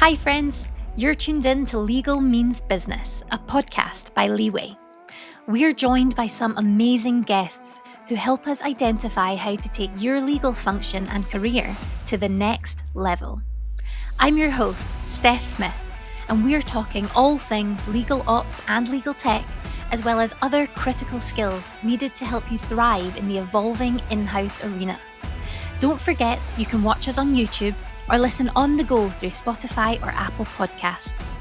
Hi, friends. You're tuned in to Legal Means Business, a podcast by Leeway. We're joined by some amazing guests who help us identify how to take your legal function and career to the next level. I'm your host, Steph Smith, and we're talking all things legal ops and legal tech, as well as other critical skills needed to help you thrive in the evolving in house arena. Don't forget, you can watch us on YouTube or listen on the go through Spotify or Apple Podcasts.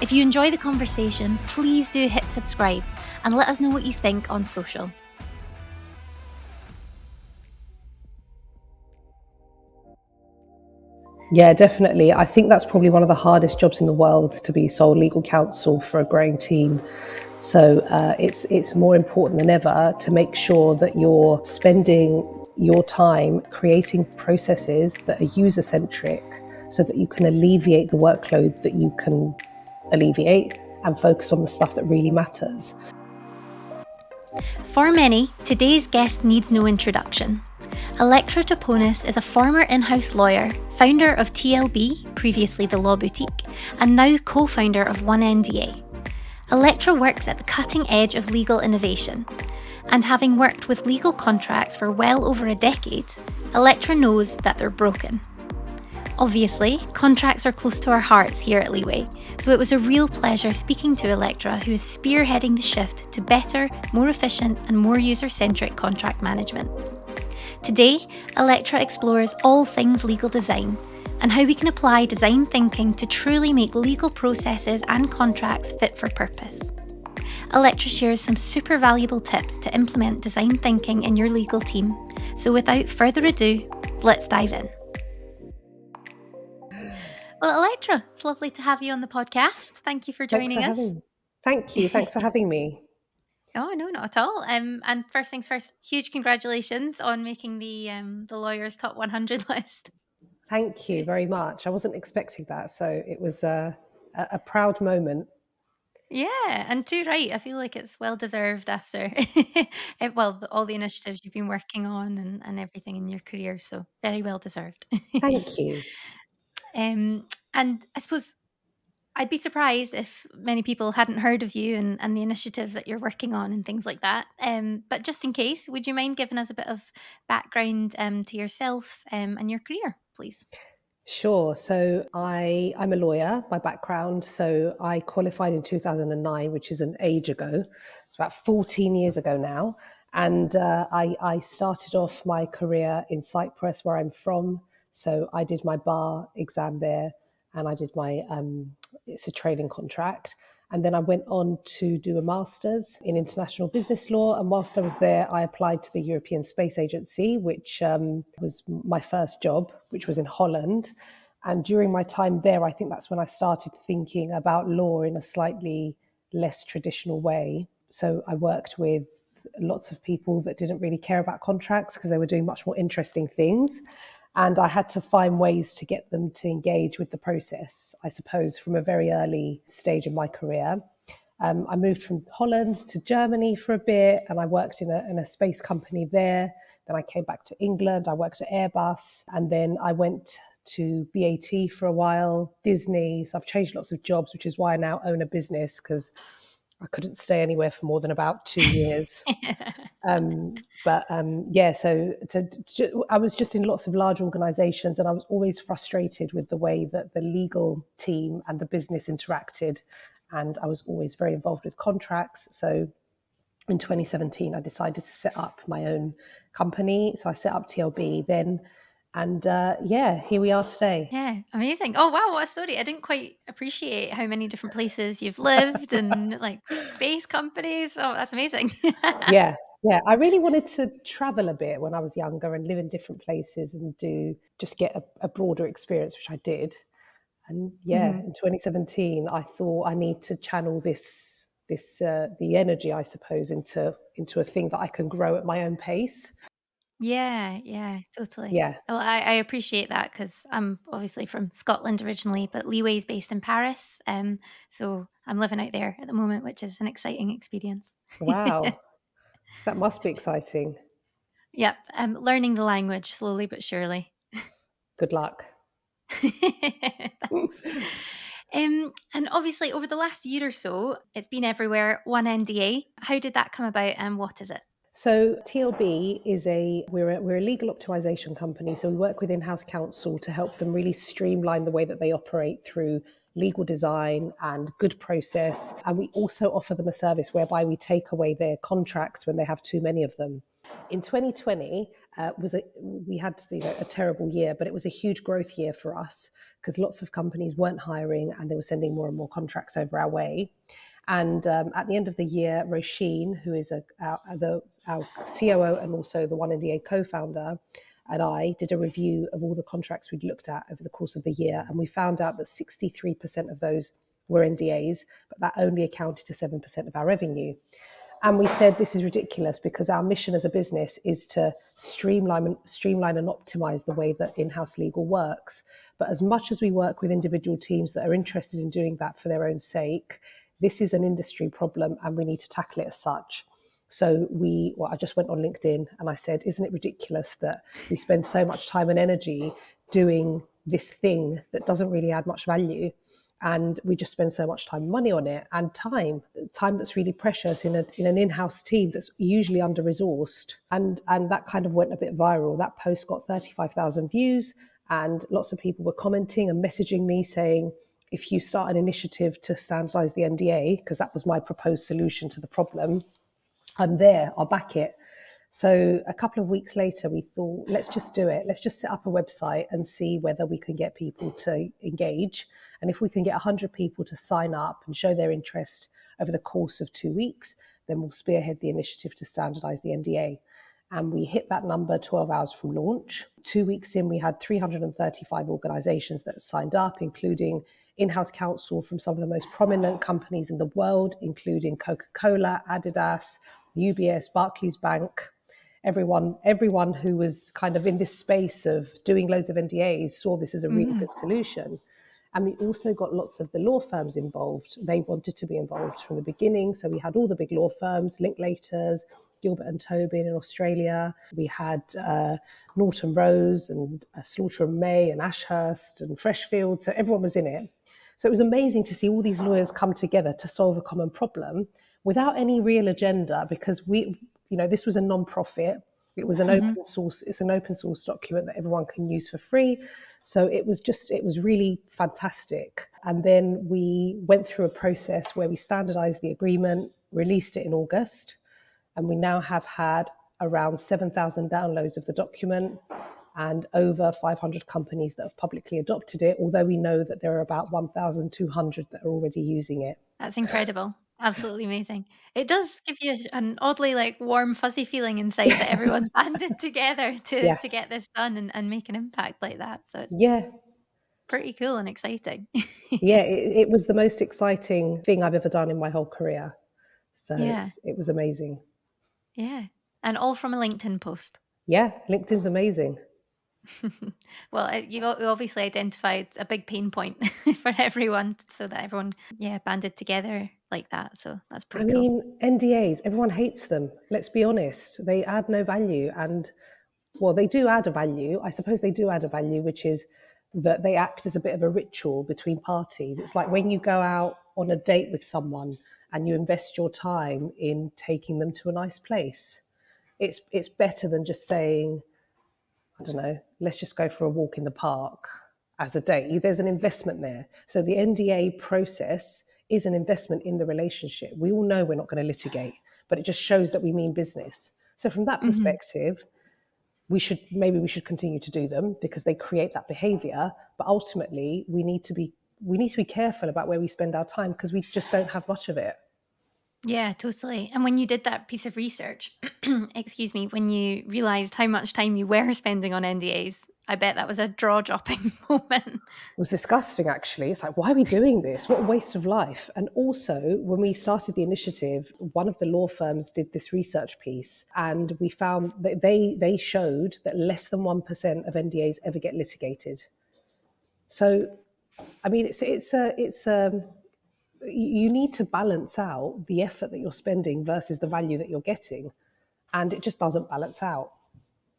If you enjoy the conversation, please do hit subscribe and let us know what you think on social. Yeah, definitely. I think that's probably one of the hardest jobs in the world to be sole legal counsel for a growing team. So uh, it's it's more important than ever to make sure that you're spending your time creating processes that are user centric, so that you can alleviate the workload that you can alleviate and focus on the stuff that really matters. For many, today's guest needs no introduction. Electra Japonas is a former in house lawyer, founder of TLB, previously the Law Boutique, and now co founder of 1NDA. Electra works at the cutting edge of legal innovation, and having worked with legal contracts for well over a decade, Electra knows that they're broken. Obviously, contracts are close to our hearts here at Leeway, so it was a real pleasure speaking to Electra, who is spearheading the shift to better, more efficient, and more user centric contract management. Today, Electra explores all things legal design and how we can apply design thinking to truly make legal processes and contracts fit for purpose. Electra shares some super valuable tips to implement design thinking in your legal team. So, without further ado, let's dive in. Well, Electra, it's lovely to have you on the podcast. Thank you for joining for us. Having, thank you. Thanks for having me. Oh no, not at all. Um, and first things first, huge congratulations on making the um, the lawyers top 100 list. Thank you very much. I wasn't expecting that, so it was a, a, a proud moment. Yeah, and too right. I feel like it's well deserved after, well, all the initiatives you've been working on and, and everything in your career. So very well deserved. Thank you. um, and I suppose I'd be surprised if many people hadn't heard of you and, and the initiatives that you're working on and things like that. Um, but just in case, would you mind giving us a bit of background um, to yourself um, and your career, please? Sure. So I I'm a lawyer by background. So I qualified in 2009, which is an age ago. It's about 14 years ago now. And uh, I, I started off my career in Cyprus, where I'm from. So I did my bar exam there, and I did my um, it's a training contract. And then I went on to do a master's in international business law. And whilst I was there, I applied to the European Space Agency, which um, was my first job, which was in Holland. And during my time there, I think that's when I started thinking about law in a slightly less traditional way. So I worked with lots of people that didn't really care about contracts because they were doing much more interesting things. And I had to find ways to get them to engage with the process, I suppose, from a very early stage in my career. Um, I moved from Holland to Germany for a bit and I worked in a, in a space company there. Then I came back to England, I worked at Airbus, and then I went to BAT for a while, Disney. So I've changed lots of jobs, which is why I now own a business because I couldn't stay anywhere for more than about two years. um, but um, yeah, so, so I was just in lots of large organizations and I was always frustrated with the way that the legal team and the business interacted. And I was always very involved with contracts. So in 2017, I decided to set up my own company. So I set up TLB. Then and uh, yeah, here we are today. Yeah, amazing. Oh wow, what a story! I didn't quite appreciate how many different places you've lived and like space companies. Oh, that's amazing. yeah, yeah. I really wanted to travel a bit when I was younger and live in different places and do just get a, a broader experience, which I did. And yeah, mm-hmm. in 2017, I thought I need to channel this this uh, the energy, I suppose, into into a thing that I can grow at my own pace. Yeah, yeah, totally. Yeah. Well, I, I appreciate that because I'm obviously from Scotland originally, but Leeway is based in Paris. Um, so I'm living out there at the moment, which is an exciting experience. Wow. that must be exciting. Yep. I'm learning the language slowly but surely. Good luck. Thanks. Um, and obviously, over the last year or so, it's been everywhere. One NDA. How did that come about, and what is it? So TLB is a we're a, we're a legal optimization company. So we work with in-house counsel to help them really streamline the way that they operate through legal design and good process. And we also offer them a service whereby we take away their contracts when they have too many of them. In 2020 uh, was a, we had you know, a terrible year, but it was a huge growth year for us because lots of companies weren't hiring and they were sending more and more contracts over our way. And um, at the end of the year, Roisin, who is a, our, the, our COO and also the One NDA co-founder, and I did a review of all the contracts we'd looked at over the course of the year, and we found out that 63% of those were NDAs, but that only accounted to 7% of our revenue. And we said this is ridiculous because our mission as a business is to streamline, streamline and optimize the way that in-house legal works. But as much as we work with individual teams that are interested in doing that for their own sake, this is an industry problem and we need to tackle it as such. So we, well, I just went on LinkedIn and I said, isn't it ridiculous that we spend so much time and energy doing this thing that doesn't really add much value? And we just spend so much time money on it and time, time that's really precious in, a, in an in-house team that's usually under-resourced. And, and that kind of went a bit viral. That post got 35,000 views and lots of people were commenting and messaging me saying, if you start an initiative to standardize the NDA, because that was my proposed solution to the problem, I'm there, I'll back it. So a couple of weeks later, we thought, let's just do it. Let's just set up a website and see whether we can get people to engage. And if we can get 100 people to sign up and show their interest over the course of two weeks, then we'll spearhead the initiative to standardize the NDA. And we hit that number 12 hours from launch. Two weeks in, we had 335 organizations that signed up, including in house counsel from some of the most prominent companies in the world, including Coca Cola, Adidas, UBS, Barclays Bank. Everyone, everyone who was kind of in this space of doing loads of NDAs saw this as a really mm. good solution. And we also got lots of the law firms involved. They wanted to be involved from the beginning. So we had all the big law firms, Linklaters, Gilbert and Tobin in Australia. We had uh, Norton Rose and uh, Slaughter and May and Ashurst and Freshfield. So everyone was in it. So it was amazing to see all these lawyers come together to solve a common problem without any real agenda because we, you know, this was a non-profit. It was an mm-hmm. open source. It's an open source document that everyone can use for free. So it was just, it was really fantastic. And then we went through a process where we standardized the agreement, released it in August, and we now have had around 7,000 downloads of the document and over 500 companies that have publicly adopted it, although we know that there are about 1,200 that are already using it. That's incredible. Absolutely amazing. It does give you an oddly like warm, fuzzy feeling inside that everyone's banded together to, yeah. to get this done and, and make an impact like that. So it's yeah, pretty cool and exciting. yeah, it, it, was the most exciting thing I've ever done in my whole career. So yeah. it was amazing. Yeah. And all from a LinkedIn post. Yeah, LinkedIn's amazing. well, uh, you've obviously identified a big pain point for everyone, so that everyone, yeah, banded together like that. So that's pretty. I cool. mean, NDAs. Everyone hates them. Let's be honest; they add no value, and well, they do add a value. I suppose they do add a value, which is that they act as a bit of a ritual between parties. It's like when you go out on a date with someone and you invest your time in taking them to a nice place. It's it's better than just saying I don't know, let's just go for a walk in the park as a date. There's an investment there. So the NDA process is an investment in the relationship. We all know we're not going to litigate, but it just shows that we mean business. So from that mm-hmm. perspective, we should maybe we should continue to do them because they create that behavior. But ultimately, we need to be we need to be careful about where we spend our time because we just don't have much of it. Yeah, totally. And when you did that piece of research, excuse me, when you realized how much time you were spending on NDAs, I bet that was a jaw dropping moment. It was disgusting, actually. It's like, why are we doing this? What a waste of life. And also, when we started the initiative, one of the law firms did this research piece, and we found that they, they showed that less than 1% of NDAs ever get litigated. So, I mean, it's, it's a, it's a, um, you need to balance out the effort that you're spending versus the value that you're getting. And it just doesn't balance out.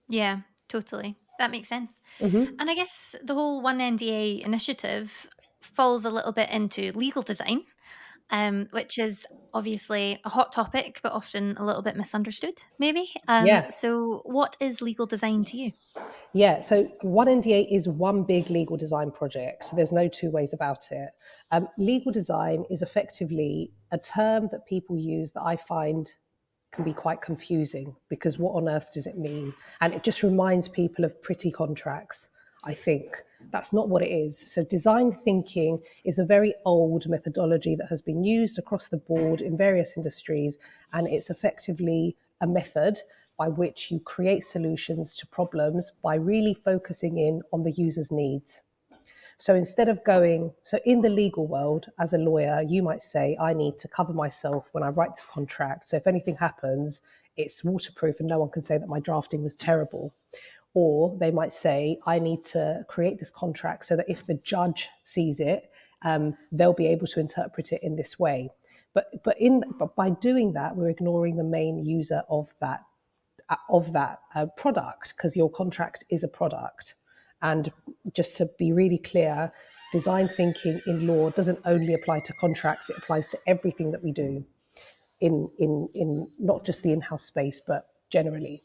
Yeah, totally. That makes sense. Mm-hmm. And I guess the whole One NDA initiative falls a little bit into legal design, um, which is obviously a hot topic, but often a little bit misunderstood, maybe. Um, Yeah. So, what is legal design to you? Yeah, so one NDA is one big legal design project. So there's no two ways about it. Um, legal design is effectively a term that people use that I find can be quite confusing because what on earth does it mean? And it just reminds people of pretty contracts, I think. That's not what it is. So, design thinking is a very old methodology that has been used across the board in various industries, and it's effectively a method by which you create solutions to problems by really focusing in on the user's needs. So instead of going, so in the legal world, as a lawyer, you might say, I need to cover myself when I write this contract. So if anything happens, it's waterproof and no one can say that my drafting was terrible. Or they might say, I need to create this contract so that if the judge sees it, um, they'll be able to interpret it in this way. But, but, in, but by doing that, we're ignoring the main user of that of that uh, product because your contract is a product. And just to be really clear, design thinking in law doesn't only apply to contracts; it applies to everything that we do in in in not just the in-house space, but generally.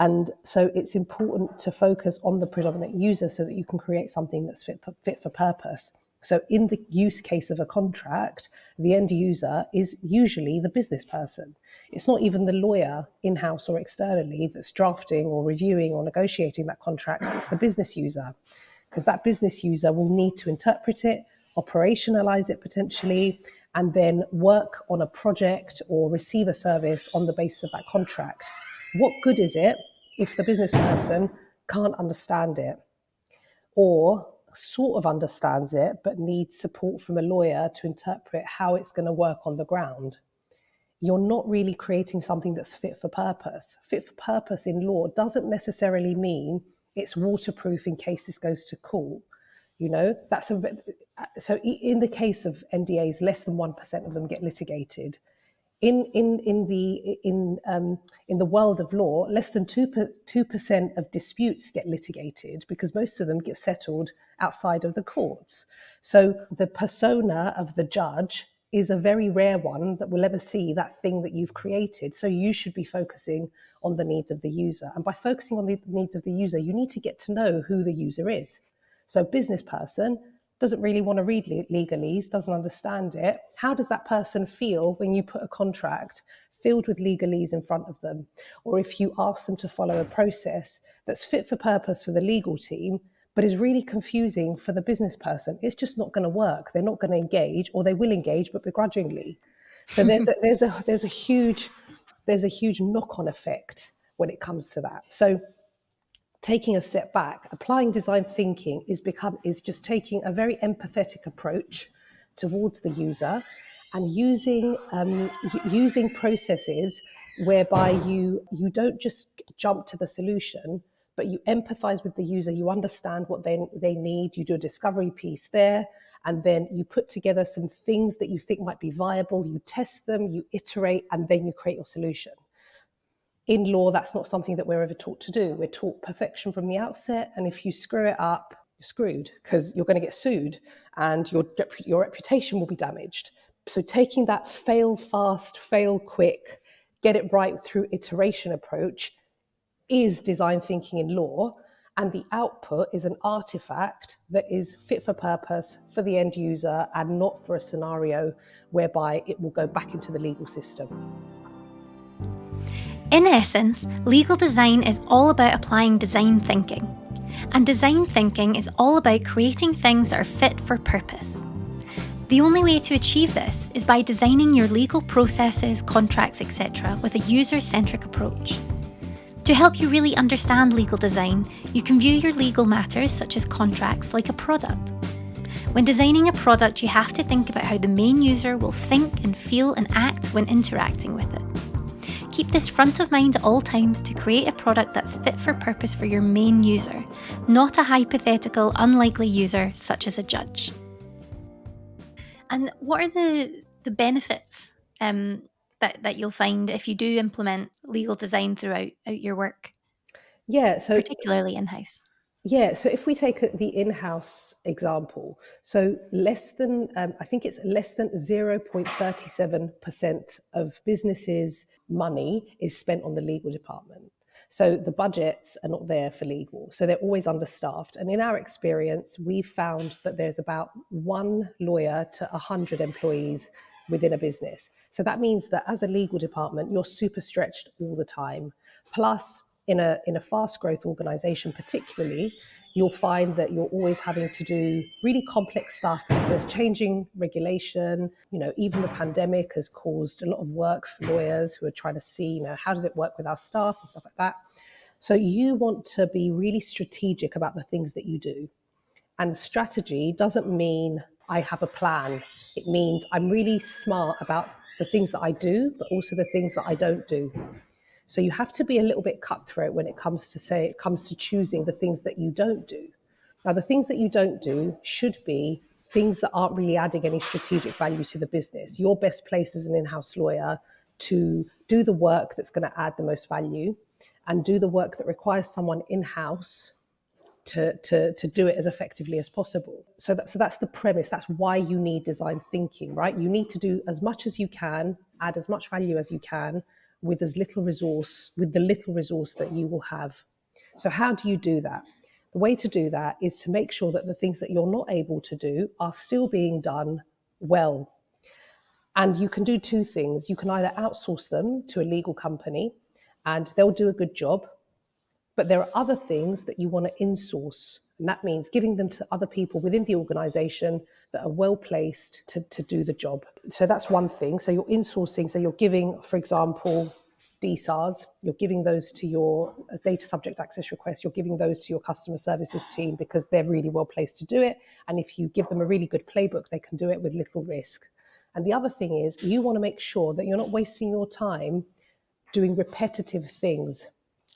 And so it's important to focus on the predominant user so that you can create something that's fit, fit for purpose. So, in the use case of a contract, the end user is usually the business person. It's not even the lawyer in house or externally that's drafting or reviewing or negotiating that contract, it's the business user. Because that business user will need to interpret it, operationalize it potentially, and then work on a project or receive a service on the basis of that contract. What good is it if the business person can't understand it or sort of understands it but needs support from a lawyer to interpret how it's going to work on the ground? You're not really creating something that's fit for purpose. Fit for purpose in law doesn't necessarily mean it's waterproof in case this goes to court. You know, that's a uh, so in the case of NDAs, less than one percent of them get litigated in in in the in um, in the world of law, less than two percent of disputes get litigated because most of them get settled outside of the courts. So the persona of the judge is a very rare one that will ever see that thing that you've created. So you should be focusing on the needs of the user, and by focusing on the needs of the user, you need to get to know who the user is. So business person doesn't really want to read legalese, doesn't understand it, how does that person feel when you put a contract filled with legalese in front of them? Or if you ask them to follow a process that's fit for purpose for the legal team, but is really confusing for the business person, it's just not going to work. They're not going to engage, or they will engage, but begrudgingly. So there's a, there's a there's a huge there's a huge knock-on effect when it comes to that. So taking a step back, applying design thinking is become is just taking a very empathetic approach towards the user and using um, using processes whereby you you don't just jump to the solution but you empathize with the user you understand what they, they need you do a discovery piece there and then you put together some things that you think might be viable you test them you iterate and then you create your solution in law, that's not something that we're ever taught to do. We're taught perfection from the outset. And if you screw it up, you're screwed because you're going to get sued and your, your reputation will be damaged. So, taking that fail fast, fail quick, get it right through iteration approach is design thinking in law. And the output is an artifact that is fit for purpose for the end user and not for a scenario whereby it will go back into the legal system. In essence, legal design is all about applying design thinking. And design thinking is all about creating things that are fit for purpose. The only way to achieve this is by designing your legal processes, contracts, etc., with a user centric approach. To help you really understand legal design, you can view your legal matters, such as contracts, like a product. When designing a product, you have to think about how the main user will think and feel and act when interacting with it. Keep this front of mind at all times to create a product that's fit for purpose for your main user, not a hypothetical, unlikely user such as a judge. And what are the, the benefits um, that, that you'll find if you do implement legal design throughout your work? Yeah, so particularly in house. Yeah, so if we take the in-house example, so less than, um, I think it's less than 0.37% of businesses' money is spent on the legal department. So the budgets are not there for legal. So they're always understaffed. And in our experience, we've found that there's about one lawyer to 100 employees within a business. So that means that as a legal department, you're super stretched all the time. Plus, in a in a fast growth organization particularly you'll find that you're always having to do really complex stuff because there's changing regulation. You know even the pandemic has caused a lot of work for lawyers who are trying to see you know how does it work with our staff and stuff like that. So you want to be really strategic about the things that you do. And strategy doesn't mean i have a plan. It means i'm really smart about the things that i do but also the things that i don't do so you have to be a little bit cutthroat when it comes to say it comes to choosing the things that you don't do. Now the things that you don't do should be things that aren't really adding any strategic value to the business. You're best place as an in-house lawyer to do the work that's going to add the most value and do the work that requires someone in-house to, to, to do it as effectively as possible. So, that, so that's the premise. That's why you need design thinking, right? You need to do as much as you can, add as much value as you can, with as little resource, with the little resource that you will have. So, how do you do that? The way to do that is to make sure that the things that you're not able to do are still being done well. And you can do two things. You can either outsource them to a legal company and they'll do a good job, but there are other things that you want to insource. And that means giving them to other people within the organization that are well placed to, to do the job. So that's one thing. So you're insourcing, so you're giving, for example, DSARs, you're giving those to your uh, data subject access requests, you're giving those to your customer services team because they're really well placed to do it. And if you give them a really good playbook, they can do it with little risk. And the other thing is, you want to make sure that you're not wasting your time doing repetitive things.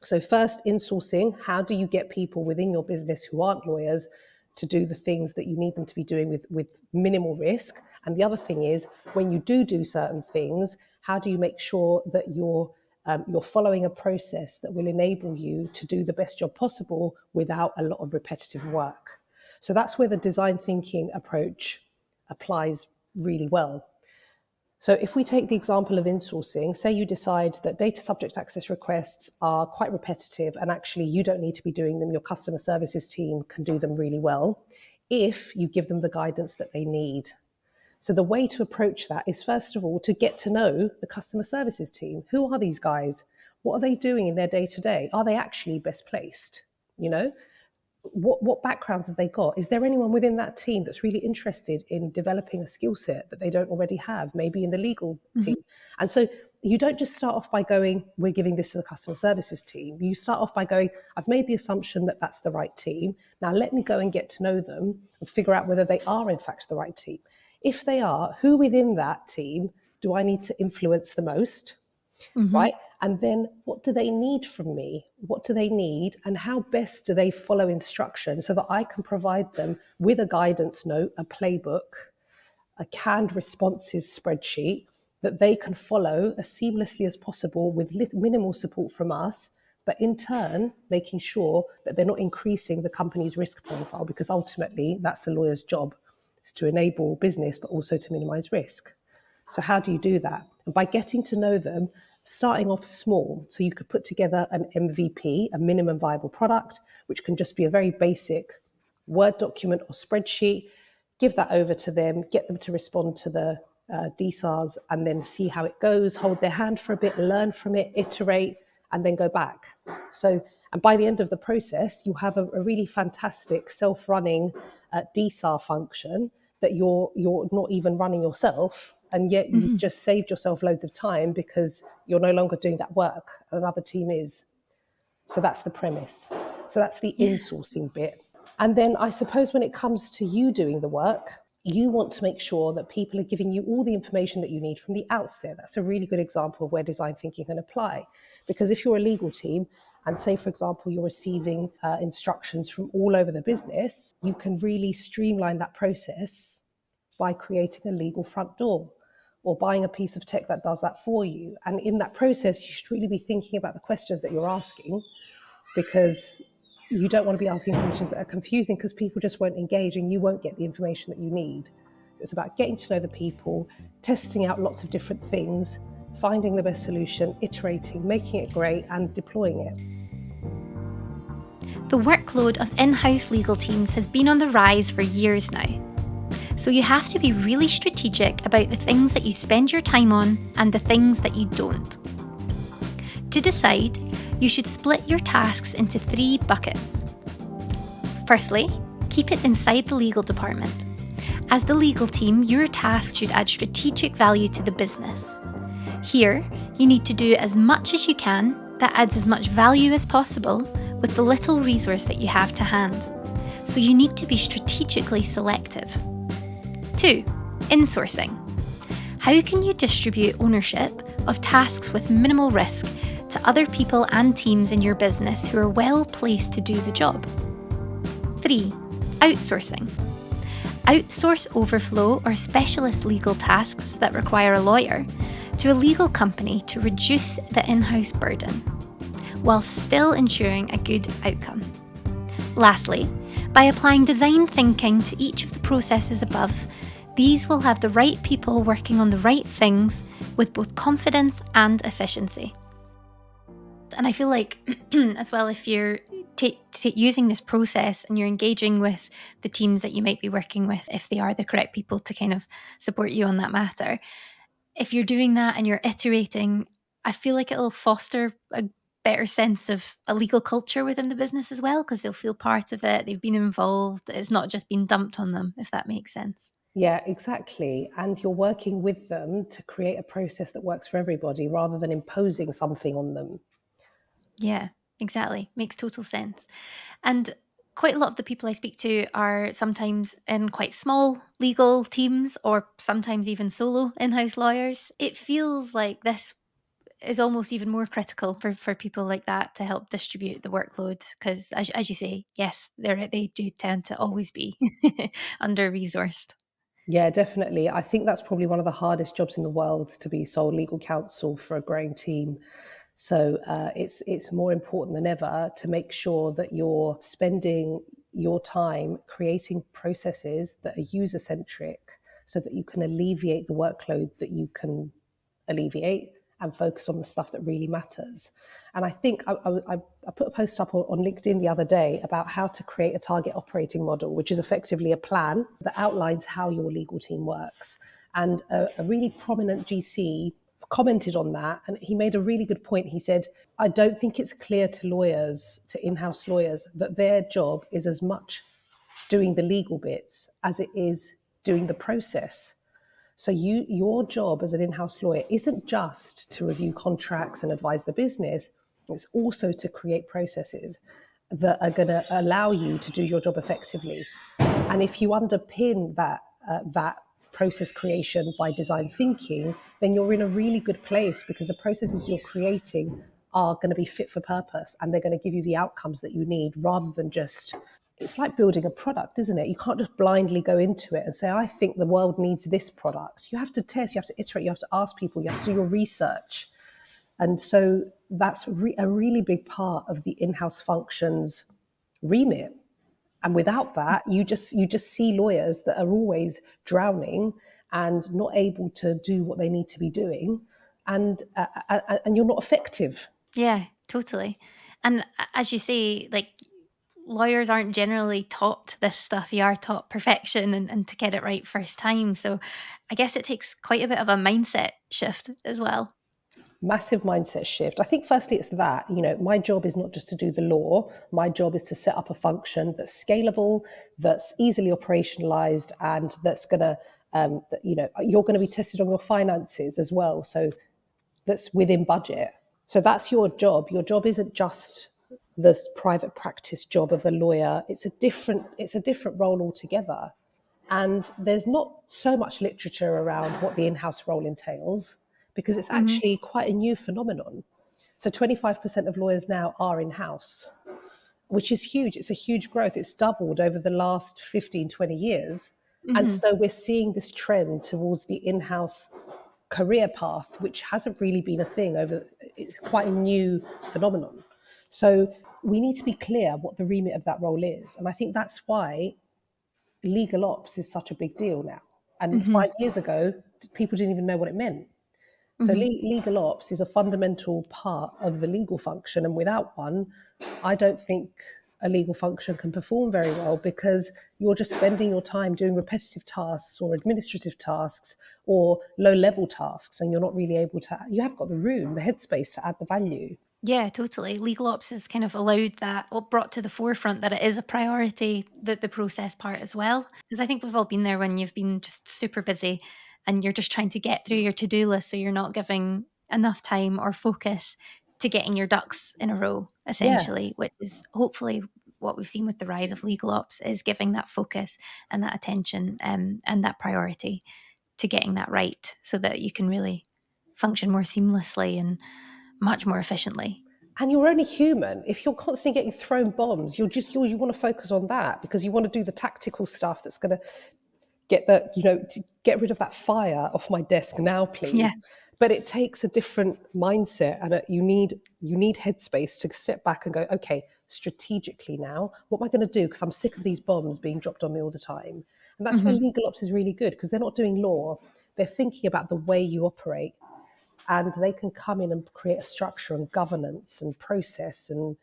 So, first, insourcing how do you get people within your business who aren't lawyers to do the things that you need them to be doing with, with minimal risk. And the other thing is, when you do do certain things, how do you make sure that you're um, you're following a process that will enable you to do the best job possible without a lot of repetitive work. So that's where the design thinking approach applies really well. So if we take the example of insourcing, say you decide that data subject access requests are quite repetitive and actually you don't need to be doing them, your customer services team can do them really well if you give them the guidance that they need. So the way to approach that is first of all to get to know the customer services team. Who are these guys? What are they doing in their day to day? Are they actually best placed? You know, what, what backgrounds have they got? Is there anyone within that team that's really interested in developing a skill set that they don't already have, maybe in the legal mm-hmm. team? And so you don't just start off by going, we're giving this to the customer services team. You start off by going, I've made the assumption that that's the right team. Now let me go and get to know them and figure out whether they are, in fact, the right team. If they are, who within that team do I need to influence the most? Mm-hmm. Right? And then what do they need from me? What do they need? And how best do they follow instruction so that I can provide them with a guidance note, a playbook, a canned responses spreadsheet that they can follow as seamlessly as possible with minimal support from us, but in turn, making sure that they're not increasing the company's risk profile because ultimately that's the lawyer's job is to enable business, but also to minimize risk. So, how do you do that? And by getting to know them starting off small. So you could put together an MVP, a minimum viable product, which can just be a very basic Word document or spreadsheet. Give that over to them, get them to respond to the uh, DSARs, and then see how it goes. Hold their hand for a bit, learn from it, iterate, and then go back. So, and by the end of the process, you have a, a really fantastic self-running uh, DSAR function that you're you're not even running yourself and yet you've mm-hmm. just saved yourself loads of time because you're no longer doing that work and another team is. So that's the premise. So that's the yeah. insourcing bit. And then i suppose when it comes to you doing the work you want to make sure that people are giving you all the information that you need from the outset. That's a really good example of where design thinking can apply. Because if you're a legal team and say for example you're receiving uh, instructions from all over the business you can really streamline that process by creating a legal front door or buying a piece of tech that does that for you. And in that process, you should really be thinking about the questions that you're asking because you don't want to be asking questions that are confusing because people just won't engage and you won't get the information that you need. So it's about getting to know the people, testing out lots of different things, finding the best solution, iterating, making it great, and deploying it. The workload of in house legal teams has been on the rise for years now. So you have to be really strategic about the things that you spend your time on and the things that you don't. To decide, you should split your tasks into three buckets. Firstly, keep it inside the legal department. As the legal team, your task should add strategic value to the business. Here, you need to do as much as you can that adds as much value as possible with the little resource that you have to hand. So you need to be strategically selective. 2. Insourcing. How can you distribute ownership of tasks with minimal risk to other people and teams in your business who are well placed to do the job? 3. Outsourcing. Outsource overflow or specialist legal tasks that require a lawyer to a legal company to reduce the in house burden, while still ensuring a good outcome. Lastly, by applying design thinking to each of the processes above, these will have the right people working on the right things with both confidence and efficiency. And I feel like, as well, if you're t- t- using this process and you're engaging with the teams that you might be working with, if they are the correct people to kind of support you on that matter, if you're doing that and you're iterating, I feel like it'll foster a better sense of a legal culture within the business as well because they'll feel part of it. They've been involved. It's not just been dumped on them, if that makes sense. Yeah, exactly. And you're working with them to create a process that works for everybody rather than imposing something on them. Yeah, exactly. Makes total sense. And quite a lot of the people I speak to are sometimes in quite small legal teams or sometimes even solo in house lawyers. It feels like this is almost even more critical for, for people like that to help distribute the workload because as, as you say yes they they do tend to always be under resourced yeah definitely. I think that's probably one of the hardest jobs in the world to be sole legal counsel for a growing team. So uh, it's it's more important than ever to make sure that you're spending your time creating processes that are user centric, so that you can alleviate the workload that you can alleviate and focus on the stuff that really matters. And I think I, I, I, put a post up on LinkedIn the other day about how to create a target operating model, which is effectively a plan that outlines how your legal team works. And a, a really prominent GC commented on that and he made a really good point. He said, I don't think it's clear to lawyers, to in house lawyers, that their job is as much doing the legal bits as it is doing the process. So you your job as an in-house lawyer isn't just to review contracts and advise the business, it's also to create processes that are going to allow you to do your job effectively. And if you underpin that uh, that process creation by design thinking, then you're in a really good place because the processes you're creating are going to be fit for purpose and they're going to give you the outcomes that you need rather than just it's like building a product, isn't it? You can't just blindly go into it and say, I think the world needs this product. You have to test, you have to iterate, you have to ask people, you have to do your research. And so that's re- a really big part of the in house functions remit and without that you just you just see lawyers that are always drowning and not able to do what they need to be doing and uh, uh, uh and you're not effective yeah totally and as you say like lawyers aren't generally taught this stuff you are taught perfection and, and to get it right first time so i guess it takes quite a bit of a mindset shift as well massive mindset shift. I think firstly it's that, you know, my job is not just to do the law. My job is to set up a function that's scalable, that's easily operationalized and that's going to um, that, you know, you're going to be tested on your finances as well. So that's within budget. So that's your job. Your job isn't just the private practice job of a lawyer. It's a different it's a different role altogether. And there's not so much literature around what the in-house role entails because it's mm-hmm. actually quite a new phenomenon. So 25% of lawyers now are in house, which is huge. It's a huge growth. It's doubled over the last 15, 20 years. Mm-hmm. And so we're seeing this trend towards the in house career path, which hasn't really been a thing over, it's quite a new phenomenon. So we need to be clear what the remit of that role is. And I think that's why legal ops is such a big deal now. And mm-hmm. five years ago, people didn't even know what it meant. So mm-hmm. le- legal ops is a fundamental part of the legal function, and without one, I don't think a legal function can perform very well because you're just spending your time doing repetitive tasks or administrative tasks or low level tasks and you're not really able to you have got the room the headspace to add the value yeah, totally. Legal ops has kind of allowed that, or brought to the forefront that it is a priority, that the process part as well. Because I think we've all been there when you've been just super busy and you're just trying to get through your to do list. So you're not giving enough time or focus to getting your ducks in a row, essentially, yeah. which is hopefully what we've seen with the rise of legal ops is giving that focus and that attention um, and that priority to getting that right so that you can really function more seamlessly and much more efficiently. And you're only human. If you're constantly getting thrown bombs, you're just you you want to focus on that because you want to do the tactical stuff that's going to get the you know get rid of that fire off my desk now, please. Yeah. But it takes a different mindset, and a, you need you need headspace to step back and go, okay, strategically now, what am I going to do? Because I'm sick of these bombs being dropped on me all the time. And that's mm-hmm. where legal ops is really good because they're not doing law; they're thinking about the way you operate and they can come in and create a structure and governance and process and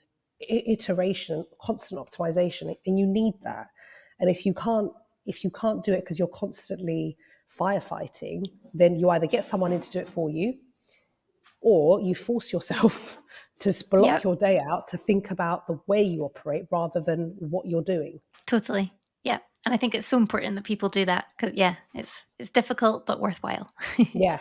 iteration constant optimization and you need that. And if you can't if you can't do it because you're constantly firefighting then you either get someone in to do it for you or you force yourself to block yep. your day out to think about the way you operate rather than what you're doing. Totally. Yeah. And i think it's so important that people do that because yeah it's it's difficult but worthwhile. Yeah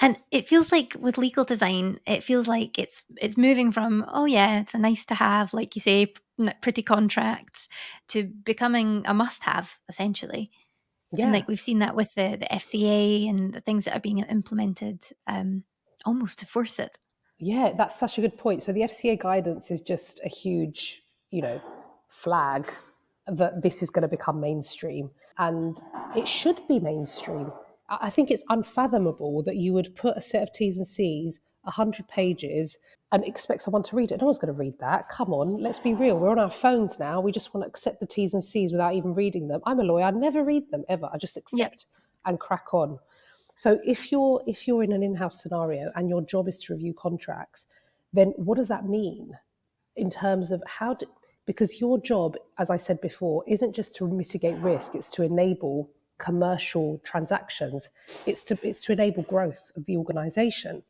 and it feels like with legal design, it feels like it's it's moving from oh yeah, it's a nice to have, like you say, pretty contracts, to becoming a must have essentially. Yeah. And like we've seen that with the the FCA and the things that are being implemented, um, almost to force it. Yeah, that's such a good point. So the FCA guidance is just a huge, you know, flag that this is going to become mainstream, and it should be mainstream I think it's unfathomable that you would put a set of T's and C's, 100 pages, and expect someone to read it. No one's going to read that. Come on, let's be real. We're on our phones now. We just want to accept the T's and C's without even reading them. I'm a lawyer. I never read them ever. I just accept and crack on. So if you're if you're in an in-house scenario and your job is to review contracts, then what does that mean in terms of how do because your job, as I said before, isn't just to mitigate risk, it's to enable commercial transactions. It's to, it's to enable growth of the organization.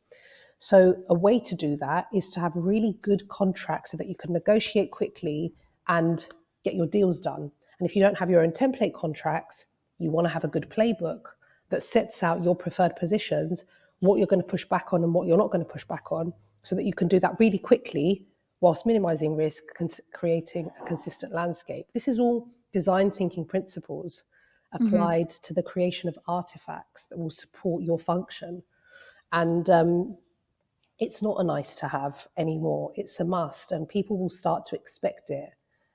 So, a way to do that is to have really good contracts so that you can negotiate quickly and get your deals done. And if you don't have your own template contracts, you want to have a good playbook that sets out your preferred positions, what you're going to push back on and what you're not going to push back on, so that you can do that really quickly whilst minimizing risk, creating a consistent landscape. This is all design thinking principles. Applied mm-hmm. to the creation of artifacts that will support your function. And um, it's not a nice to have anymore, it's a must, and people will start to expect it.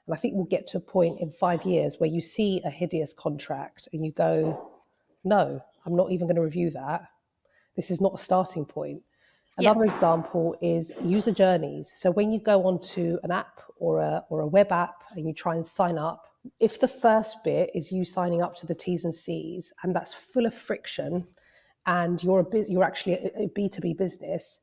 And I think we'll get to a point in five years where you see a hideous contract and you go, no, I'm not even going to review that. This is not a starting point. Another example is user journeys. So when you go onto an app or a, or a web app and you try and sign up, if the first bit is you signing up to the T's and C's and that's full of friction and you're a you're actually a B2B business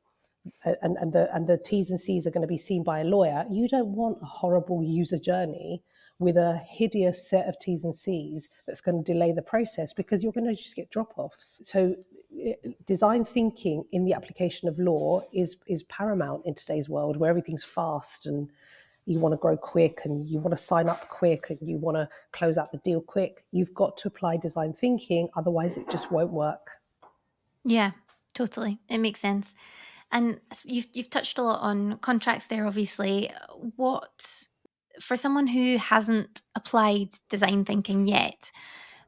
and, and the and the T's and C's are going to be seen by a lawyer, you don't want a horrible user journey with a hideous set of T's and C's that's going to delay the process because you're going to just get drop offs. So eh, design thinking in the application of law is is paramount in today's world where everything's fast and you want to grow quick and you want to sign up quick and you want to close out the deal quick, you've got to apply design thinking. Otherwise, it just won't work. Yeah, totally. It makes sense. And you've, you've touched a lot on contracts there, obviously. What, for someone who hasn't applied design thinking yet,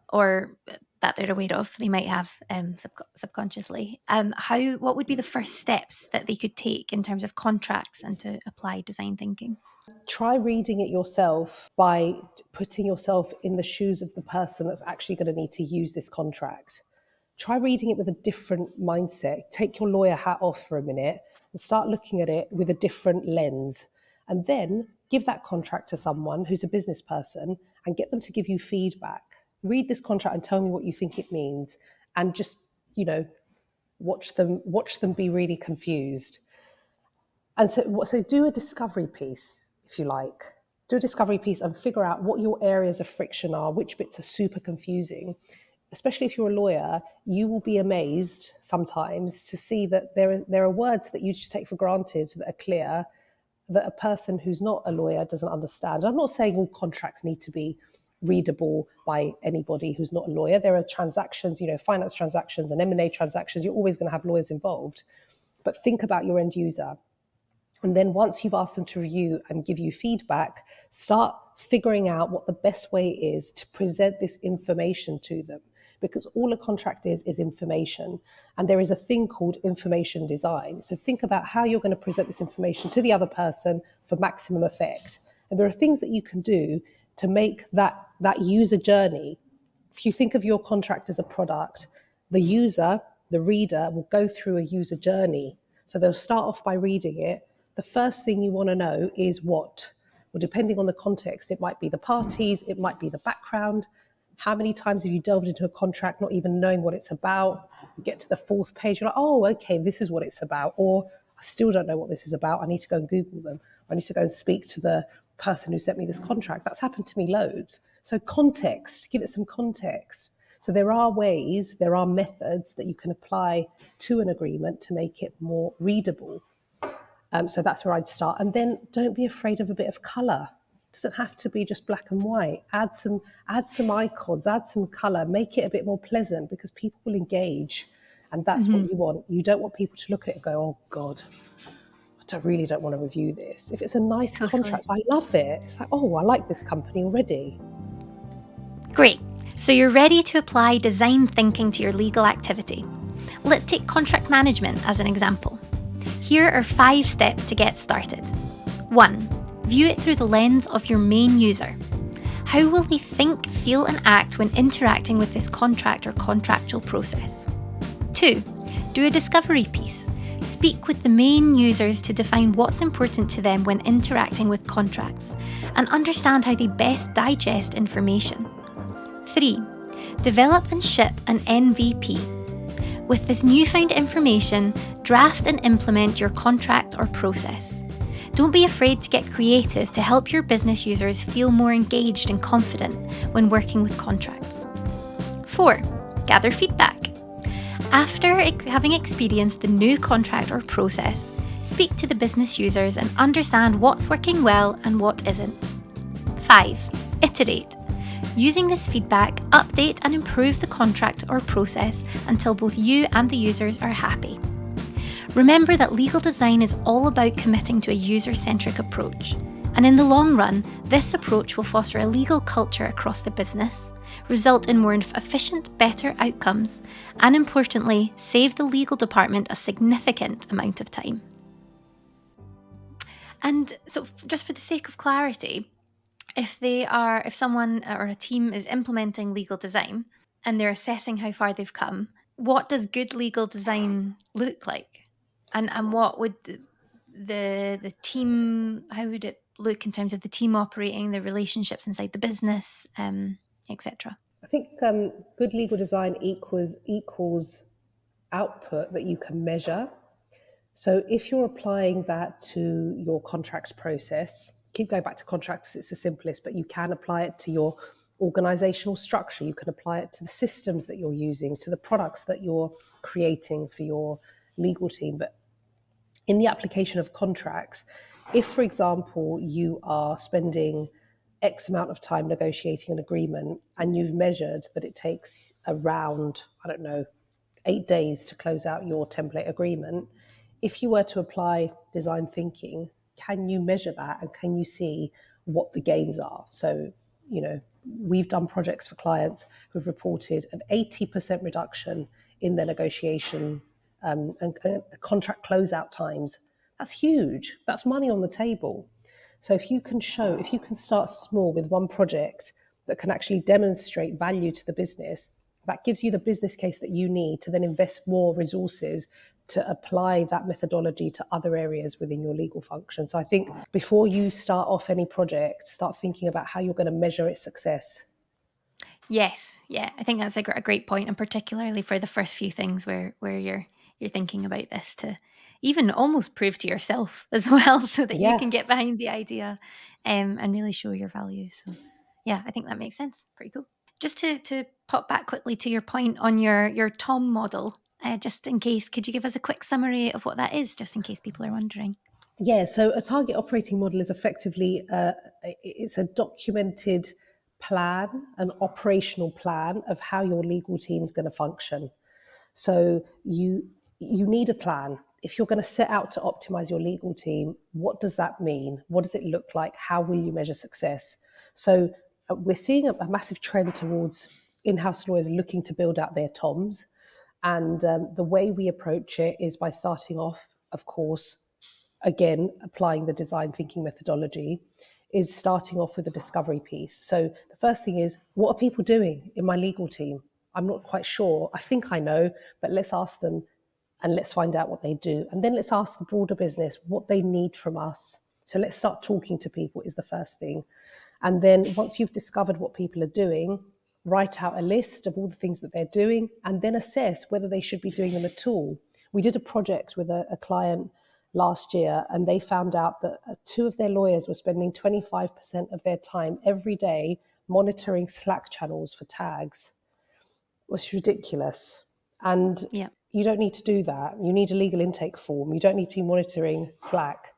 or that they're aware of, they might have um, sub- subconsciously. Um, how? What would be the first steps that they could take in terms of contracts and to apply design thinking? Try reading it yourself by putting yourself in the shoes of the person that's actually going to need to use this contract. Try reading it with a different mindset. Take your lawyer hat off for a minute and start looking at it with a different lens. and then give that contract to someone who's a business person and get them to give you feedback. Read this contract and tell me what you think it means, and just you know watch them watch them be really confused. And so, so do a discovery piece if you like. Do a discovery piece and figure out what your areas of friction are, which bits are super confusing, especially if you're a lawyer, you will be amazed sometimes to see that there are, there are words that you just take for granted that are clear that a person who's not a lawyer doesn't understand. I'm not saying all contracts need to be readable by anybody who's not a lawyer. There are transactions, you know, finance transactions and M&A transactions. You're always going to have lawyers involved. But think about your end user. And then once you've asked them to review and give you feedback, start figuring out what the best way is to present this information to them. Because all a contract is is information. And there is a thing called information design. So think about how you're going to present this information to the other person for maximum effect. And there are things that you can do to make that that user journey. If you think of your contract as a product the user the reader will go through a user journey. So they'll start off by reading it the first thing you want to know is what well depending on the context it might be the parties it might be the background how many times have you delved into a contract not even knowing what it's about? You get to the fourth page, you're like, oh, okay, this is what it's about. Or I still don't know what this is about. I need to go and Google them. I need to go and speak to the person who sent me this contract. That's happened to me loads. So, context, give it some context. So, there are ways, there are methods that you can apply to an agreement to make it more readable. Um, so, that's where I'd start. And then don't be afraid of a bit of color doesn't have to be just black and white add some add some icons add some color make it a bit more pleasant because people will engage and that's mm-hmm. what you want you don't want people to look at it and go oh god I really don't want to review this. If it's a nice totally. contract, I love it. It's like, oh, I like this company already. Great. So you're ready to apply design thinking to your legal activity. Let's take contract management as an example. Here are five steps to get started. One, View it through the lens of your main user. How will they think, feel, and act when interacting with this contract or contractual process? 2. Do a discovery piece. Speak with the main users to define what's important to them when interacting with contracts and understand how they best digest information. 3. Develop and ship an MVP. With this newfound information, draft and implement your contract or process. Don't be afraid to get creative to help your business users feel more engaged and confident when working with contracts. 4. Gather feedback. After having experienced the new contract or process, speak to the business users and understand what's working well and what isn't. 5. Iterate. Using this feedback, update and improve the contract or process until both you and the users are happy. Remember that legal design is all about committing to a user centric approach. And in the long run, this approach will foster a legal culture across the business, result in more efficient, better outcomes, and importantly, save the legal department a significant amount of time. And so, just for the sake of clarity, if they are, if someone or a team is implementing legal design and they're assessing how far they've come, what does good legal design look like? And and what would the, the the team? How would it look in terms of the team operating, the relationships inside the business, um, etc. I think um, good legal design equals equals output that you can measure. So if you're applying that to your contract process, keep going back to contracts, it's the simplest, but you can apply it to your organizational structure. You can apply it to the systems that you're using, to the products that you're creating for your legal team. But in the application of contracts, if, for example, you are spending X amount of time negotiating an agreement and you've measured that it takes around, I don't know, eight days to close out your template agreement, if you were to apply design thinking, can you measure that and can you see what the gains are? So, you know, we've done projects for clients who've reported an 80% reduction in their negotiation um, and, and contract closeout times. That's huge. That's money on the table. So if you can show, if you can start small with one project that can actually demonstrate value to the business, that gives you the business case that you need to then invest more resources to apply that methodology to other areas within your legal function. So I think before you start off any project, start thinking about how you're going to measure its success. Yes, yeah, I think that's a, a great point, and particularly for the first few things where where you're you're thinking about this to even almost prove to yourself as well, so that yeah. you can get behind the idea um, and really show your value. So, yeah, I think that makes sense. Pretty cool. Just to to pop back quickly to your point on your your TOM model, uh, just in case, could you give us a quick summary of what that is, just in case people are wondering? Yeah, so a target operating model is effectively uh, it's a documented plan, an operational plan of how your legal team is going to function. So you you need a plan. If you're going to set out to optimize your legal team, what does that mean? What does it look like? How will you measure success? So uh, we're seeing a, a massive trend towards in-house lawyers looking to build out their TOMs and um, the way we approach it is by starting off, of course, again, applying the design thinking methodology, is starting off with a discovery piece. So the first thing is, what are people doing in my legal team? I'm not quite sure. I think I know, but let's ask them and let's find out what they do. And then let's ask the broader business what they need from us. So let's start talking to people, is the first thing. And then once you've discovered what people are doing, write out a list of all the things that they're doing, and then assess whether they should be doing them at all. We did a project with a, a client last year, and they found out that uh, two of their lawyers were spending 25% of their time every day monitoring Slack channels for tags. It was ridiculous. And yeah. you don't need to do that. You need a legal intake form. You don't need to be monitoring Slack.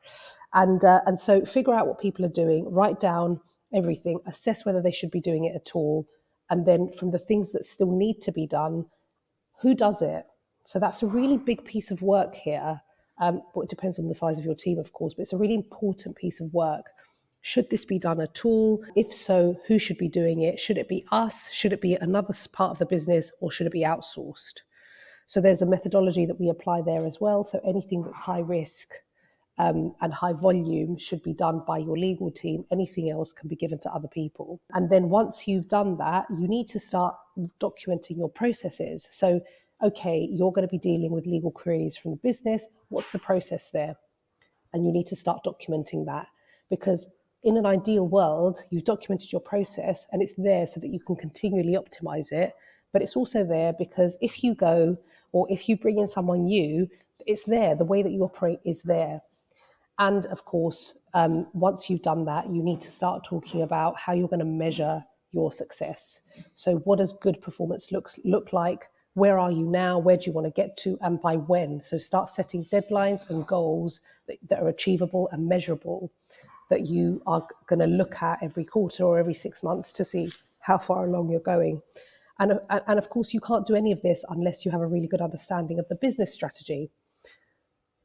And, uh, and so figure out what people are doing, write down everything, assess whether they should be doing it at all, and then from the things that still need to be done, who does it? So that's a really big piece of work here. Um, but it depends on the size of your team, of course, but it's a really important piece of work. Should this be done at all? If so, who should be doing it? Should it be us? Should it be another part of the business or should it be outsourced? So there's a methodology that we apply there as well. So anything that's high risk, um, and high volume should be done by your legal team. Anything else can be given to other people. And then once you've done that, you need to start documenting your processes. So, okay, you're going to be dealing with legal queries from the business. What's the process there? And you need to start documenting that because in an ideal world, you've documented your process and it's there so that you can continually optimize it. But it's also there because if you go or if you bring in someone new, it's there. The way that you operate is there. And of course, um, once you've done that, you need to start talking about how you're going to measure your success. So, what does good performance looks look like? Where are you now? Where do you want to get to? And by when? So, start setting deadlines and goals that, that are achievable and measurable that you are going to look at every quarter or every six months to see how far along you're going. And, and of course, you can't do any of this unless you have a really good understanding of the business strategy.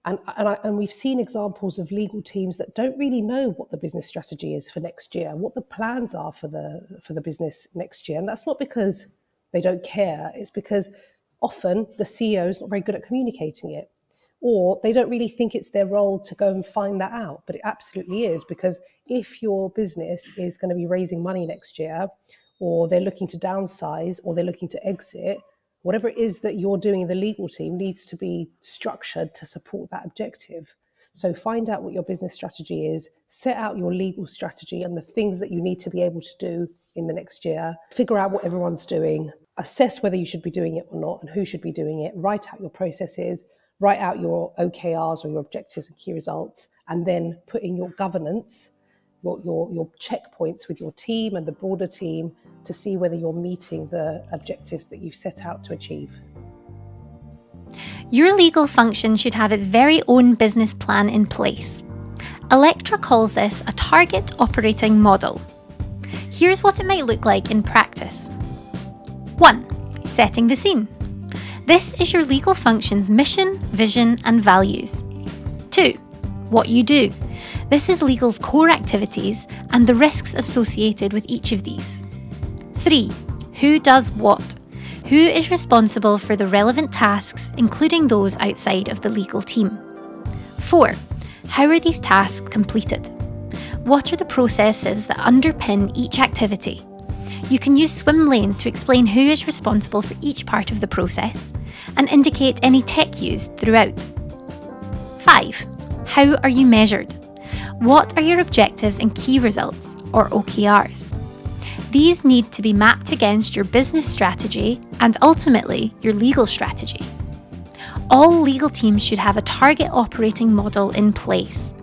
And, and, I, and, we've seen examples of legal teams that don't really know what the business strategy is for next year, what the plans are for the for the business next year. And that's not because they don't care. It's because often the CEO is not very good at communicating it, or they don't really think it's their role to go and find that out. But it absolutely is because if your business is going to be raising money next year, or they're looking to downsize, or they're looking to exit, whatever it is that you're doing in the legal team needs to be structured to support that objective. So find out what your business strategy is, set out your legal strategy and the things that you need to be able to do in the next year, figure out what everyone's doing, assess whether you should be doing it or not and who should be doing it, write out your processes, write out your OKRs or your objectives and key results, and then put in your governance your, your, your checkpoints with your team and the broader team to see whether you're meeting the objectives that you've set out to achieve. Your legal function should have its very own business plan in place. Electra calls this a target operating model. Here's what it might look like in practice 1. Setting the scene. This is your legal function's mission, vision, and values. 2. What you do this is legal's core activities and the risks associated with each of these. 3. Who does what? Who is responsible for the relevant tasks, including those outside of the legal team? 4. How are these tasks completed? What are the processes that underpin each activity? You can use swim lanes to explain who is responsible for each part of the process and indicate any tech used throughout. 5. How are you measured? What are your objectives and key results, or OKRs? These need to be mapped against your business strategy and ultimately your legal strategy. All legal teams should have a target operating model in place.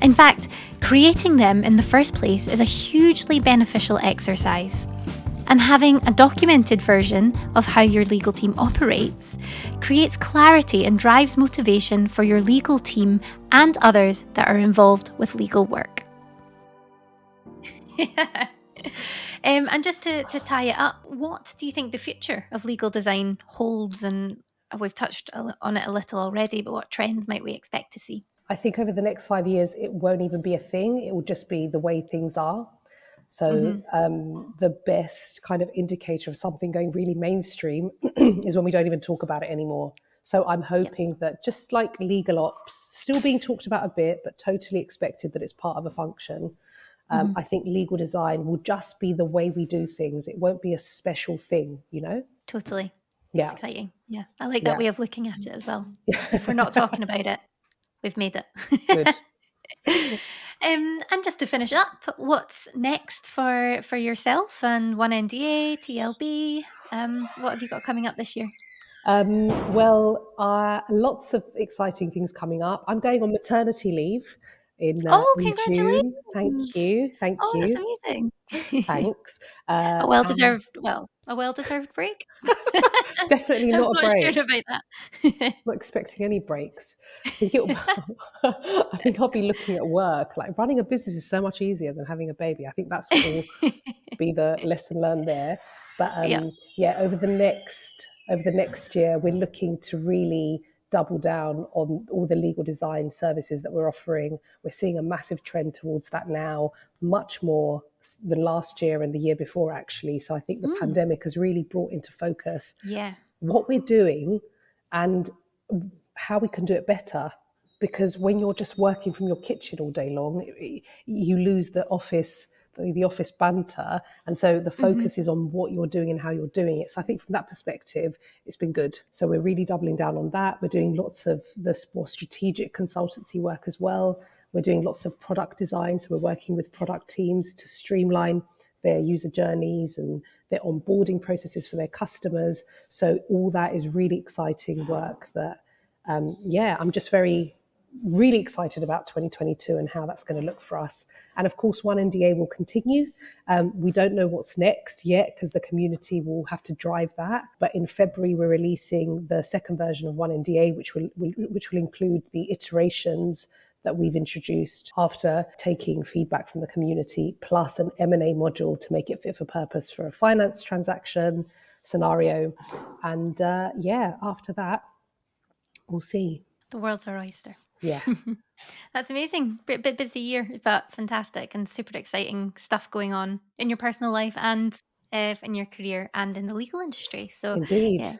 In fact, creating them in the first place is a hugely beneficial exercise. And having a documented version of how your legal team operates creates clarity and drives motivation for your legal team and others that are involved with legal work. um, and just to, to tie it up, what do you think the future of legal design holds? And we've touched on it a little already, but what trends might we expect to see? I think over the next five years, it won't even be a thing. It will just be the way things are. So mm-hmm. um, the best kind of indicator of something going really mainstream is when we don't even talk about it anymore. So I'm hoping yeah. that just like legal ops, still being talked about a bit, but totally expected that it's part of a function. Um, mm-hmm. I think legal design will just be the way we do things. It won't be a special thing, you know? Totally. Yeah. It's exciting. Yeah. I like that yeah. way of looking at it as well. if we're not talking about it, we've made it. Good. Um, and just to finish up, what's next for for yourself and One NDA, TLB? Um, what have you got coming up this year? Um, well, uh, lots of exciting things coming up. I'm going on maternity leave in, uh, oh, June. Thank you, thank oh, you. Oh, that's amazing. Thanks. Uh, a well deserved, well, a well deserved break. Definitely not I'm a break. Sure about that. not expecting any breaks. I think, I think I'll be looking at work. Like running a business is so much easier than having a baby. I think that's what will be the lesson learned there. But um, yeah. yeah, over the next over the next year, we're looking to really double down on all the legal design services that we're offering. We're seeing a massive trend towards that now, much more than last year and the year before, actually. So I think the mm. pandemic has really brought into focus yeah. what we're doing and how we can do it better. Because when you're just working from your kitchen all day long, you lose the office the, the office banter. And so the mm-hmm. focus mm-hmm. is on what you're doing and how you're doing it. So I think from that perspective, it's been good. So we're really doubling down on that. We're doing lots of this more strategic consultancy work as well. We're doing lots of product design. So we're working with product teams to streamline their user journeys and their onboarding processes for their customers. So all that is really exciting work that, um, yeah, I'm just very really excited about 2022 and how that's going to look for us. And of course, One NDA will continue. Um, we don't know what's next yet because the community will have to drive that. But in February, we're releasing the second version of One NDA, which will which will include the iterations that we've introduced after taking feedback from the community, plus an M&A module to make it fit for purpose for a finance transaction scenario. And uh, yeah, after that, we'll see. The world's our oyster. Yeah. That's amazing. Bit, bit busy year, but fantastic and super exciting stuff going on in your personal life and uh, in your career and in the legal industry. So, indeed. Yeah,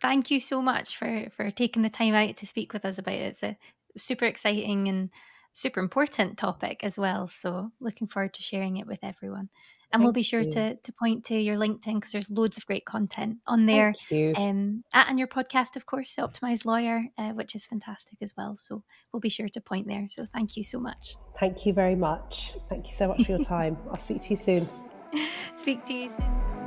thank you so much for for taking the time out to speak with us about it. It's a super exciting and super important topic as well. So, looking forward to sharing it with everyone. And Thank we'll be sure to, to point to your LinkedIn because there's loads of great content on there. You. Um, and your podcast, of course, the Optimized Lawyer, uh, which is fantastic as well. So we'll be sure to point there. So thank you so much. Thank you very much. Thank you so much for your time. I'll speak to you soon. speak to you soon.